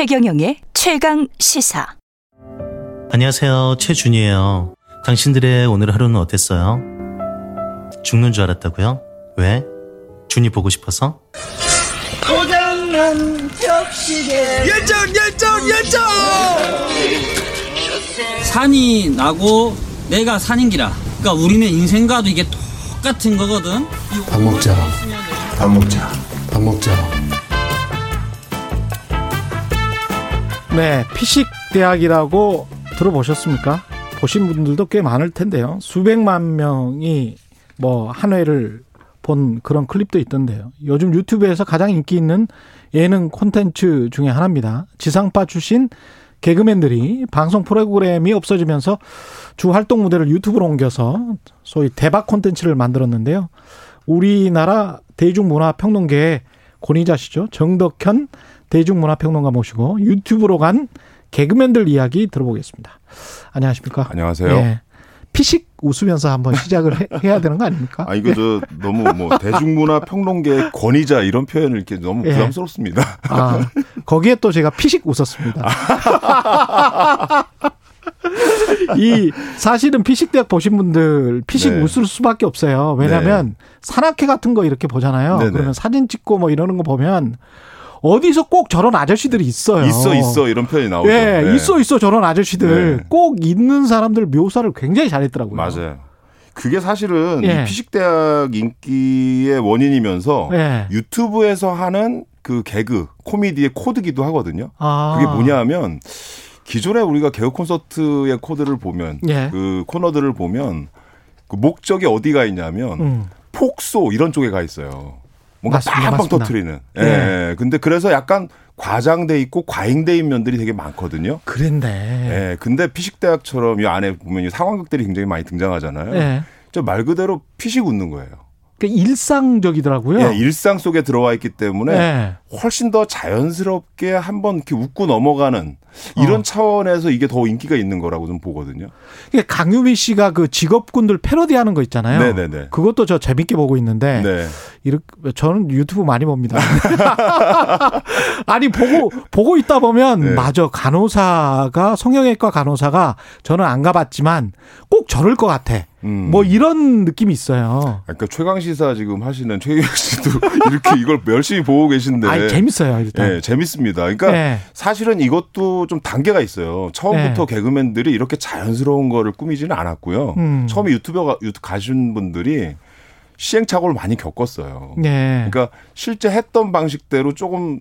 최경영의 최강 시사. 안녕하세요. 최준이에요. 당신들의 오늘 하루는 어땠어요? 죽는 줄 알았다고요? 왜? 준이 보고 싶어서? 고장난 벽시계 열정 열정 열정 산이 나고 내가 산인기라. 그러니까 우리는 인생과도 이게 똑같은 거거든. 밥 먹자. 밥 먹자. 밥 먹자. 네, 피식 대학이라고 들어보셨습니까? 보신 분들도 꽤 많을 텐데요. 수백만 명이 뭐 한 회를 본 그런 클립도 있던데요. 요즘 유튜브에서 가장 인기 있는 예능 콘텐츠 중에 하나입니다. 지상파 출신 개그맨들이 방송 프로그램이 없어지면서 주 활동 무대를 유튜브로 옮겨서 소위 대박 콘텐츠를 만들었는데요. 우리나라 대중문화 평론계의 권위자시죠. 정덕현 대중문화평론가 모시고 유튜브로 간 개그맨들 이야기 들어보겠습니다. 안녕하십니까? 안녕하세요. 예. 피식 웃으면서 한번 시작을 해, 해야 되는 거 아닙니까? 아 이거 저 너무 뭐 대중문화 평론계 권위자 이런 표현을 이렇게 너무 예. 부담스럽습니다. 아, 거기에 또 제가 피식 웃었습니다. 이 사실은 피식 대학 보신 분들 피식 네. 웃을 수밖에 없어요. 왜냐하면 산악회 같은 거 이렇게 보잖아요. 네네. 그러면 사진 찍고 뭐 이러는 거 보면 어디서 꼭 저런 아저씨들이 있어요. 있어 있어 이런 표현이 나오죠. 예, 네. 있어 있어 저런 아저씨들 네. 꼭 있는 사람들 묘사를 굉장히 잘했더라고요. 맞아요. 그게 사실은 예. 이 피식대학 인기의 원인이면서 예. 유튜브에서 하는 그 개그 코미디의 코드기도 하거든요. 아. 그게 뭐냐하면 기존에 우리가 개그 콘서트의 코드를 보면 예. 그 코너들을 보면 그 목적이 어디가 있냐면 음. 폭소 이런 쪽에 가 있어요. 뭔가 맞습니다. 터트리는. 예. 네. 예. 근데 그래서 약간 과장돼 있고 과잉돼 있는 면들이 되게 많거든요. 그랬네. 예. 근데 피식대학처럼 이 안에 보면 이 상황극들이 굉장히 많이 등장하잖아요. 예. 저말 그대로 피식 웃는 거예요. 그 일상적이더라고요. 예, 일상 속에 들어와 있기 때문에 예. 훨씬 더 자연스럽게 한번 이렇게 웃고 넘어가는 이런 어. 차원에서 이게 더 인기가 있는 거라고 좀 보거든요. 이게 강유미 씨가 그 직업군들 패러디하는 거 있잖아요. 네네네. 그것도 저 재밌게 보고 있는데 네. 이렇게 저는 유튜브 많이 봅니다. 아니 보고 보고 있다 보면 네. 맞아 간호사가 성형외과 간호사가 저는 안 가봤지만 꼭 저럴 것 같아. 음. 뭐 이런 느낌이 있어요. 그러니까 최강 시사 지금 하시는 최경 씨도 이렇게 이걸 열심히 보고 계신데. 아니 재밌어요 일단. 예, 재밌습니다. 그러니까 네. 사실은 이것도 좀 단계가 있어요. 처음부터 네. 개그맨들이 이렇게 자연스러운 거를 꾸미지는 않았고요. 음. 처음에 유튜버가 유튜브 가신 분들이 시행착오를 많이 겪었어요. 네. 그러니까 실제 했던 방식대로 조금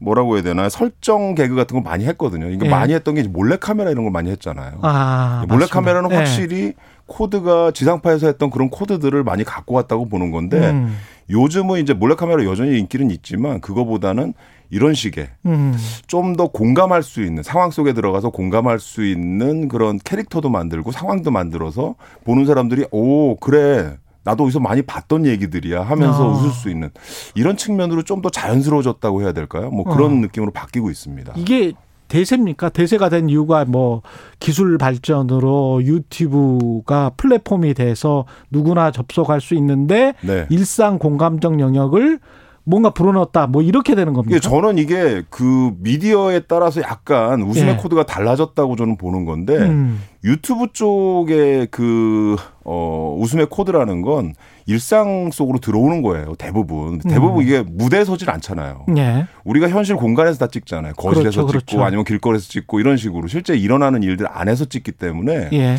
뭐라고 해야 되나 설정 개그 같은 거 많이 했거든요. 그러니까 네. 많이 했던 게 몰래 카메라 이런 걸 많이 했잖아요. 아, 몰래 맞습니다. 카메라는 네. 확실히 코드가 지상파에서 했던 그런 코드들을 많이 갖고 왔다고 보는 건데 음. 요즘은 이제 몰래 카메라 여전히 인기는 있지만 그거보다는 이런 식의 음. 좀더 공감할 수 있는 상황 속에 들어가서 공감할 수 있는 그런 캐릭터도 만들고 상황도 만들어서 보는 사람들이 오 그래 나도 어디서 많이 봤던 얘기들이야 하면서 아. 웃을 수 있는 이런 측면으로 좀 더 자연스러워졌다고 해야 될까요? 뭐 그런 어. 느낌으로 바뀌고 있습니다. 이게 대세입니까? 대세가 된 이유가 뭐 기술 발전으로 유튜브가 플랫폼이 돼서 누구나 접속할 수 있는데 네. 일상 공감적 영역을 뭔가 불어넣었다. 뭐 이렇게 되는 겁니까? 이게 저는 이게 그 미디어에 따라서 약간 웃음의 예. 코드가 달라졌다고 저는 보는 건데 음. 유튜브 쪽의 그, 어, 웃음의 코드라는 건 일상 속으로 들어오는 거예요. 대부분. 대부분 음. 이게 무대에 서 질 않잖아요. 예. 우리가 현실 공간에서 다 찍잖아요. 거실에서 그렇죠, 찍고 그렇죠. 아니면 길거리에서 찍고 이런 식으로 실제 일어나는 일들 안에서 찍기 때문에 예.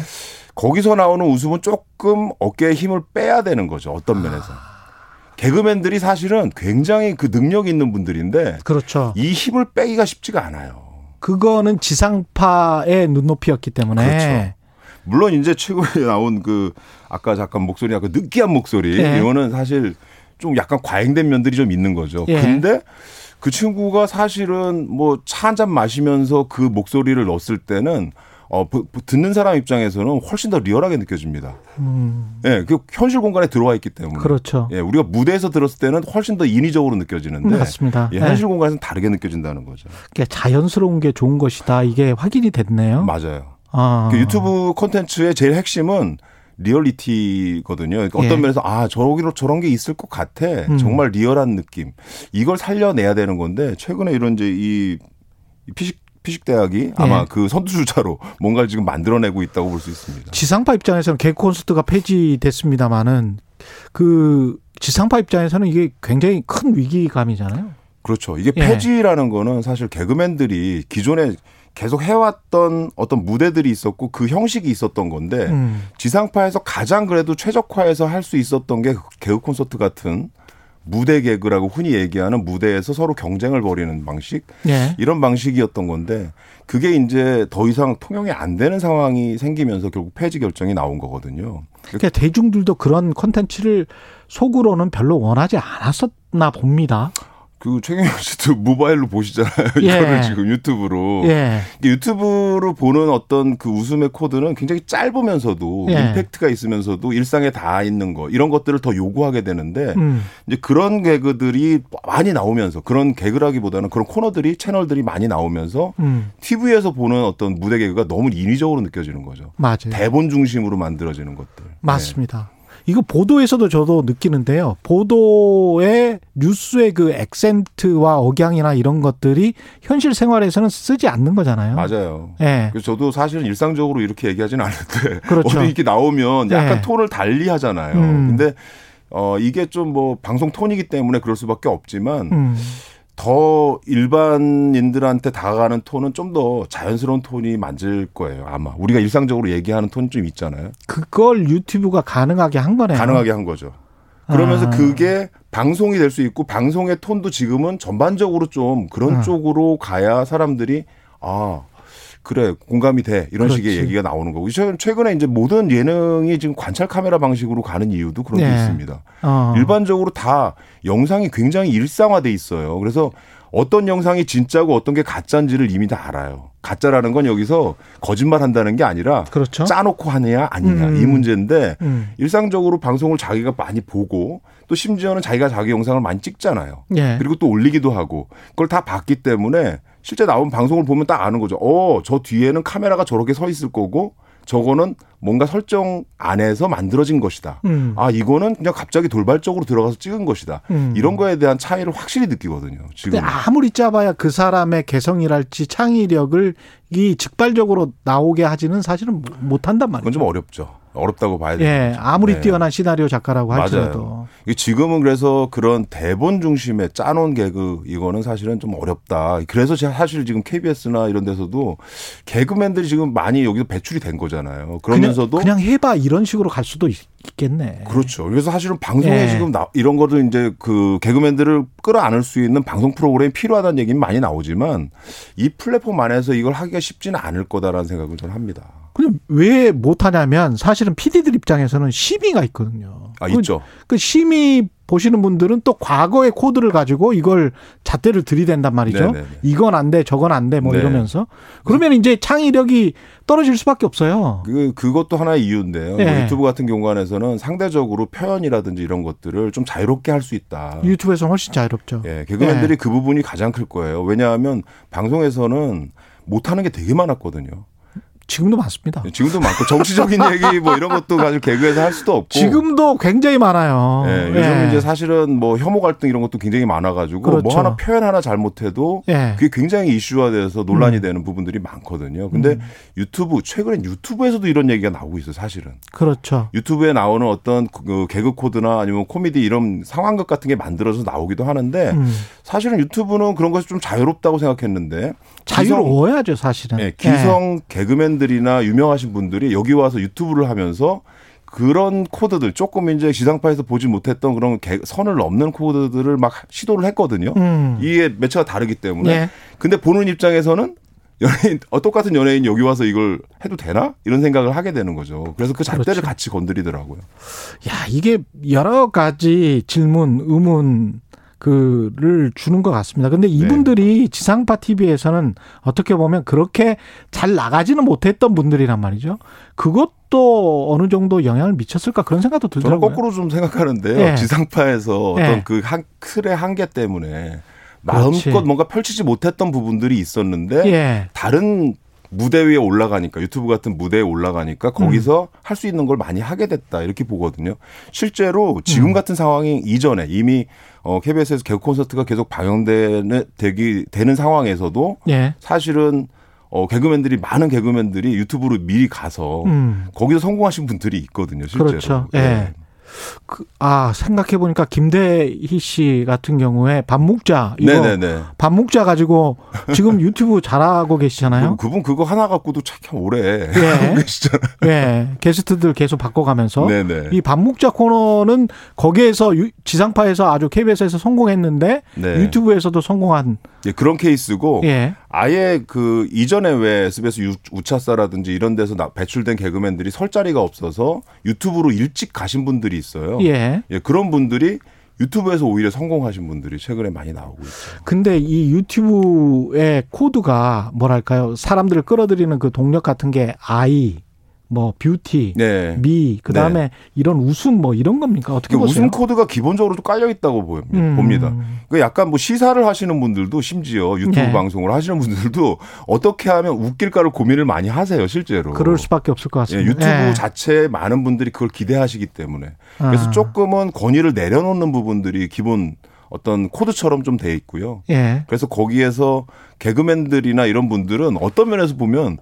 거기서 나오는 웃음은 조금 어깨에 힘을 빼야 되는 거죠. 어떤 면에서. 개그맨들이 사실은 굉장히 그 능력 있는 분들인데 그렇죠. 이 힘을 빼기가 쉽지가 않아요. 그거는 지상파의 눈높이였기 때문에 그렇죠. 물론 이제 최근에 나온 그 아까 잠깐 목소리 약간 느끼한 목소리 예. 이거는 사실 좀 약간 과잉된 면들이 좀 있는 거죠. 예. 근데 그 친구가 사실은 뭐 차 한 잔 마시면서 그 목소리를 넣었을 때는 어 듣는 사람 입장에서는 훨씬 더 리얼하게 느껴집니다. 예, 그 현실 공간에 들어와 있기 때문에. 음. 그렇죠. 예, 우리가 무대에서 들었을 때는 훨씬 더 인위적으로 느껴지는데 맞습니다. 예, 예. 현실 공간에서는 다르게 느껴진다는 거죠. 그게 자연스러운 게 좋은 것이다. 이게 확인이 됐네요. 맞아요. 아. 그 유튜브 콘텐츠의 제일 핵심은 리얼리티거든요. 그러니까 어떤 예. 면에서 아 저기로 저런 게 있을 것 같아. 음. 정말 리얼한 느낌. 이걸 살려내야 되는 건데 최근에 이런 이제 이이 피식 피식 대학이 아마 예. 그 선두주자로 뭔가를 지금 만들어내고 있다고 볼 수 있습니다. 지상파 입장에서는 개그 콘서트가 폐지됐습니다마는 그 지상파 입장에서는 이게 굉장히 큰 위기감이잖아요. 그렇죠. 이게 예. 폐지라는 거는 사실 개그맨들이 기존에 계속 해왔던 어떤 무대들이 있었고 그 형식이 있었던 건데 음. 지상파에서 가장 그래도 최적화해서 할 수 있었던 게 개그 콘서트 같은 무대 개그라고 흔히 얘기하는 무대에서 서로 경쟁을 벌이는 방식 예. 이런 방식이었던 건데 그게 이제 더 이상 통용이 안 되는 상황이 생기면서 결국 폐지 결정이 나온 거거든요. 그러니까 대중들도 그런 콘텐츠를 속으로는 별로 원하지 않았었나 봅니다. 그 최경영 씨도 모바일로 보시잖아요. 예. 이거를 지금 유튜브로. 예. 유튜브로 보는 어떤 그 웃음의 코드는 굉장히 짧으면서도 예. 임팩트가 있으면서도 일상에 다 있는 거 이런 것들을 더 요구하게 되는데 음. 이제 그런 개그들이 많이 나오면서 그런 개그라기보다는 그런 코너들이 채널들이 많이 나오면서 음. TV에서 보는 어떤 무대 개그가 너무 인위적으로 느껴지는 거죠. 맞아요. 대본 중심으로 만들어지는 것들. 맞습니다. 이거 보도에서도 저도 느끼는데요. 보도의 뉴스의 그 액센트와 억양이나 이런 것들이 현실 생활에서는 쓰지 않는 거잖아요. 네. 맞아요. 예. 그래서 저도 사실은 일상적으로 이렇게 얘기하지는 않는데 그렇죠. 어디 이렇게 나오면 약간 네. 톤을 달리 하잖아요. 음. 근데 어 이게 좀 뭐 방송 톤이기 때문에 그럴 수밖에 없지만 음. 더 일반인들한테 다가가는 톤은 좀 더 자연스러운 톤이 맞을 거예요. 아마 우리가 일상적으로 얘기하는 톤이 좀 있잖아요. 그걸 유튜브가 가능하게 한 거네요. 가능하게 한 거죠. 그러면서 아. 그게 방송이 될 수 있고 방송의 톤도 지금은 전반적으로 좀 그런 아. 쪽으로 가야 사람들이 아 그래 공감이 돼 이런 그렇지. 식의 얘기가 나오는 거고 최- 최근에 이제 모든 예능이 지금 관찰 카메라 방식으로 가는 이유도 그런 게 네. 있습니다. 어. 일반적으로 다 영상이 굉장히 일상화돼 있어요. 그래서 어떤 영상이 진짜고 어떤 게 가짜인지를 이미 다 알아요. 가짜라는 건 여기서 거짓말 한다는 게 아니라 그렇죠. 짜놓고 하느냐 아니냐 음. 이 문제인데 음. 일상적으로 방송을 자기가 많이 보고 또 심지어는 자기가 자기 영상을 많이 찍잖아요. 예. 그리고 또 올리기도 하고 그걸 다 봤기 때문에 실제 나온 방송을 보면 딱 아는 거죠. 어, 저 뒤에는 카메라가 저렇게 서 있을 거고 저거는 뭔가 설정 안에서 만들어진 것이다. 음. 아, 이거는 그냥 갑자기 돌발적으로 들어가서 찍은 것이다. 음. 이런 거에 대한 차이를 확실히 느끼거든요. 지금. 아무리 짜봐야 그 사람의 개성이랄지 창의력을 이 즉발적으로 나오게 하지는 사실은 못- 못한단 말이에요. 그건 좀 어렵죠. 어렵다고 봐야 돼요. 예, 아무리 네. 뛰어난 시나리오 작가라고 할지라도. 지금은 그래서 그런 대본 중심의 짜놓은 개그 이거는 사실은 좀 어렵다. 그래서 사실 지금 KBS나 이런 데서도 개그맨들이 지금 많이 여기서 배출이 된 거잖아요. 그러면서도 그냥, 그냥 해봐 이런 식으로 갈 수도 있, 겠네 그렇죠. 그래서 사실은 방송에 예. 지금 나, 이런 거를 이제 그 개그맨들을 끌어안을 수 있는 방송 프로그램이 필요하다는 얘기는 많이 나오지만 이 플랫폼 안에서 이걸 하기가 쉽지는 않을 거다라는 생각을 저는 합니다. 근데 왜 못하냐면 사실은 PD들 입장에서는 심의가 있거든요. 아, 그- 있죠. 그 심의 보시는 분들은 또 과거의 코드를 가지고 이걸 잣대를 들이댄단 말이죠. 네네네. 이건 안 돼, 저건 안 돼, 뭐 네. 이러면서. 그러면 이제 창의력이 떨어질 수밖에 없어요. 그, 그것도 하나의 이유인데요. 예. 뭐 유튜브 같은 경우에는 상대적으로 표현이라든지 이런 것들을 좀 자유롭게 할 수 있다. 유튜브에서는 훨씬 자유롭죠. 예, 개그맨들이 그 부분이 가장 클 거예요. 왜냐하면 방송에서는 못하는 게 되게 많았거든요. 지금도 많습니다. 지금도 많고 정치적인 얘기 뭐 이런 것도 사실 개그에서 할 수도 없고. 지금도 굉장히 많아요. 예, 요즘 예. 이제 사실은 뭐 혐오 갈등 이런 것도 굉장히 많아가지고 그렇죠. 뭐 하나 표현 하나 잘못해도 예. 그게 굉장히 이슈화돼서 논란이 음. 되는 부분들이 많거든요. 근데 유튜브 최근엔 유튜브에서도 이런 얘기가 나오고 있어요. 사실은 그렇죠. 유튜브에 나오는 어떤 그 개그 코드나 아니면 코미디 이런 상황극 같은 게 만들어서 나오기도 하는데 음. 사실은 유튜브는 그런 것이 좀 자유롭다고 생각했는데 자유로워야죠, 사실은. 예, 기성 개그맨 들이나 유명하신 분들이 여기 와서 유튜브를 하면서 그런 코드들 조금 이제 지상파에서 보지 못했던 그런 개- 선을 넘는 코드들을 막 시도를 했거든요. 음. 이게 매체가 다르기 때문에. 예. 근데 보는 입장에서는 연예인 어, 똑같은 연예인 여기 와서 이걸 해도 되나 이런 생각을 하게 되는 거죠. 그래서 그 잣대를 그렇죠. 같이 건드리더라고요. 야, 이게 여러 가지 질문, 의문, 그를 주는 것 같습니다. 근데 네. 이분들이 지상파 TV에서는 어떻게 보면 그렇게 잘 나가지는 못했던 분들이란 말이죠. 그것도 어느 정도 영향을 미쳤을까 그런 생각도 저는 들더라고요. 거꾸로 좀 생각하는데요. 예. 지상파에서 어떤 예. 그 한, 틀의 한계 때문에 그렇지. 마음껏 뭔가 펼치지 못했던 부분들이 있었는데 예. 다른 무대 위에 올라가니까 유튜브 같은 무대에 올라가니까 거기서 할수 있는 걸 많이 하게 됐다 이렇게 보거든요. 실제로 지금 같은 상황이 이전에 이미 어 KBS에서 개그 콘서트가 계속 방영되는 되기 되는 상황에서도 예. 사실은 어 개그맨들이 많은 개그맨들이 유튜브로 미리 가서 음. 거기서 성공하신 분들이 있거든요. 실제로. 그렇죠. 예. 네. 그, 아, 생각해 보니까 김대희 씨 같은 경우에 밥묵자. 이거 네네네. 밥묵자 가지고 지금 유튜브 잘하고 계시잖아요. 그분 그거 하나 갖고도 참 오래 예. 하고 계시잖아요. 예. 게스트들 계속 바꿔가면서. 네네. 이 밥묵자 코너는 거기에서 유- 지상파에서 아주 KBS에서 성공했는데 네. 유튜브에서도 성공한 예, 그런 케이스고 예. 아예 그 이전에 왜 SBS 유- 우차사라든지 이런 데서 나- 배출된 개그맨들이 설 자리가 없어서 유튜브로 일찍 가신 분들이 있어요. 예. 예, 그런 분들이 유튜브에서 오히려 성공하신 분들이 최근에 많이 나오고 있죠. 근데 이 유튜브의 코드가 뭐랄까요? 사람들을 끌어들이는 그 동력 같은 게 아이, 뭐 뷰티, 네. 미, 그 다음에 이런 웃음 뭐 이런 겁니까? 어떻게 그 보세요? 웃음 코드가 기본적으로 좀 깔려 있다고. 음. 봅니다. 그 약간 뭐 시사를 하시는 분들도 심지어 유튜브 네. 방송을 하시는 분들도 어떻게 하면 웃길까를 고민을 많이 하세요, 실제로. 그럴 수밖에 없을 것 예, 같습니다. 유튜브 예. 자체에 많은 분들이 그걸 기대하시기 때문에 그래서 아. 조금은 권위를 내려놓는 부분들이 기본 어떤 코드처럼 좀 돼 있고요. 예. 그래서 거기에서 개그맨들이나 이런 분들은 어떤 면에서 보면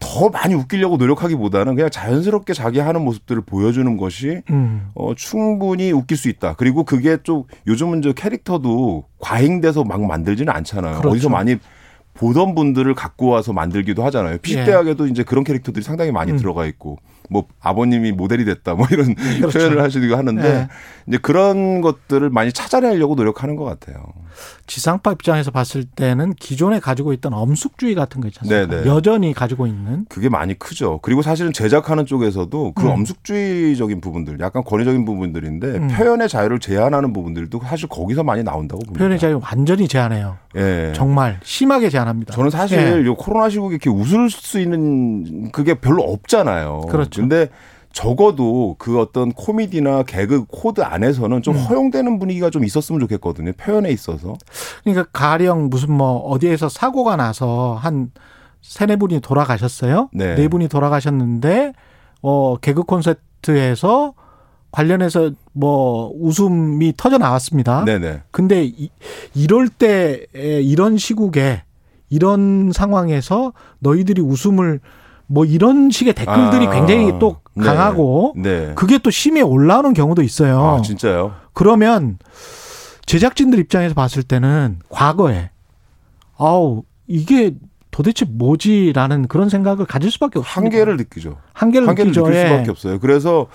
더 많이 웃기려고 노력하기보다는 그냥 자연스럽게 자기 하는 모습들을 보여주는 것이 음. 어, 충분히 웃길 수 있다. 그리고 그게 좀 요즘은 저 캐릭터도 과잉돼서 막 만들지는 않잖아요. 그렇죠. 어디서 많이 보던 분들을 갖고 와서 만들기도 하잖아요. 피식대학에도 이제 그런 캐릭터들이 상당히 많이 예. 음. 들어가 있고 뭐 아버님이 모델이 됐다 뭐 이런 그렇죠. 표현을 하시기도 하는데 예. 이제 그런 것들을 많이 찾아내려고 노력하는 것 같아요. 지상파 입장에서 봤을 때는 기존에 가지고 있던 엄숙주의 같은 거 있잖아요. 네네. 여전히 가지고 있는 그게 많이 크죠. 그리고 사실은 제작하는 쪽에서도 그 음. 엄숙주의적인 부분들, 약간 권위적인 부분들인데 음. 표현의 자유를 제한하는 부분들도 사실 거기서 많이 나온다고 봅니다. 표현의 자유 완전히 제한해요. 예. 정말 심하게 제한합니다. 저는 사실 예. 요 코로나 시국에 이렇게 웃을 수 있는 그게 별로 없잖아요. 그렇죠. 근데 적어도 그 어떤 코미디나 개그 코드 안에서는 음. 좀 허용되는 분위기가 좀 있었으면 좋겠거든요. 표현에 있어서. 그러니까 가령 무슨 뭐 어디에서 사고가 나서 한 세네 분이 돌아가셨어요. 네. 네 분이 돌아가셨는데 어 개그 콘서트에서 관련해서 뭐 웃음이 터져 나왔습니다. 네네. 근데 이, 이럴 때 에, 이런 시국에 이런 상황에서 너희들이 웃음을 뭐 이런 식의 댓글들이 아, 굉장히 또 네. 강하고 네. 그게 또 심에 올라오는 경우도 있어요. 아, 진짜요? 그러면 제작진들 입장에서 봤을 때는 과거에 아우 이게 도대체 뭐지라는 그런 생각을 가질 수밖에 없습니다. 한계를 느끼죠. 한계를, 한계를. 느낄 예. 수밖에 없어요. 그래서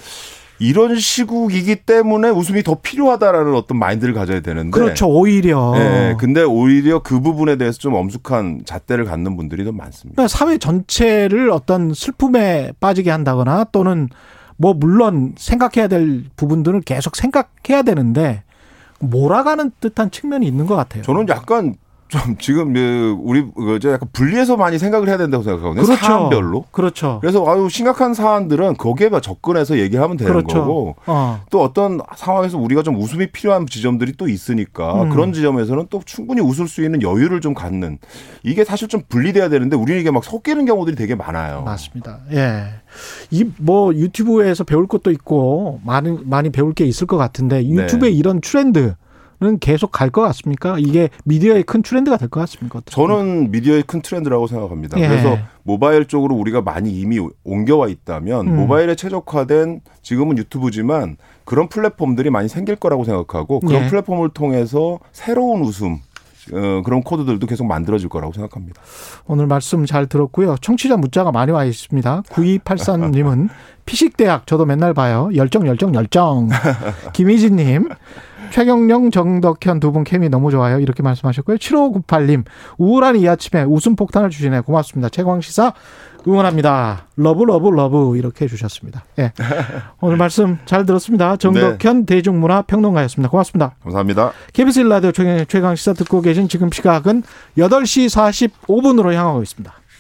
이런 시국이기 때문에 웃음이 더 필요하다라는 어떤 마인드를 가져야 되는데. 그렇죠. 오히려 네, 근데 오히려 그 부분에 대해서 좀 엄숙한 잣대를 갖는 분들이 더 많습니다. 그러니까 사회 전체를 어떤 슬픔에 빠지게 한다거나 또는 뭐 물론 생각해야 될 부분들은 계속 생각해야 되는데 몰아가는 듯한 측면이 있는 것 같아요. 저는 약간 좀 지금 그 우리 그저 약간 분리해서 많이 생각을 해야 된다고 생각하거든요. 그렇죠. 사안별로. 그렇죠. 그래서 아유 심각한 사안들은 거기에 접근해서 얘기하면 되는 그렇죠. 거고 어. 또 어떤 상황에서 우리가 좀 웃음이 필요한 지점들이 또 있으니까 음. 그런 지점에서는 또 충분히 웃을 수 있는 여유를 좀 갖는 이게 사실 좀 분리돼야 되는데 우리는 이게 막 섞이는 경우들이 되게 많아요. 맞습니다. 예. 이 뭐 유튜브에서 배울 것도 있고 많이 많이 배울 게 있을 것 같은데 유튜브의 네. 이런 트렌드 는 계속 갈 것 같습니까? 이게 미디어의 큰 트렌드가 될 것 같습니까? 저는 미디어의 큰 트렌드라고 생각합니다. 예. 그래서 모바일 쪽으로 우리가 많이 이미 옮겨와 있다면 음. 모바일에 최적화된 지금은 유튜브지만 그런 플랫폼들이 많이 생길 거라고 생각하고 그런 예. 플랫폼을 통해서 새로운 웃음 어, 그런 코드들도 계속 만들어질 거라고 생각합니다. 오늘 말씀 잘 들었고요. 청취자 문자가 많이 와 있습니다. 9283님은 피식대학 저도 맨날 봐요. 열정 열정 열정. 김희진님 최경영 정덕현 두 분 케미 너무 좋아요. 이렇게 말씀하셨고요. 7598님 우울한 이 아침에 웃음 폭탄을 주시네. 고맙습니다. 최강시사 응원합니다. love love love 이렇게 해주셨습니다. 예. 오늘 말씀 잘 들었습니다. 정덕현 대중문화 평론가였습니다. 고맙습니다. 감사합니다. KBS 1라디오 최강 시사 듣고 계신 지금 시각은 8시 45분으로 향하고 있습니다.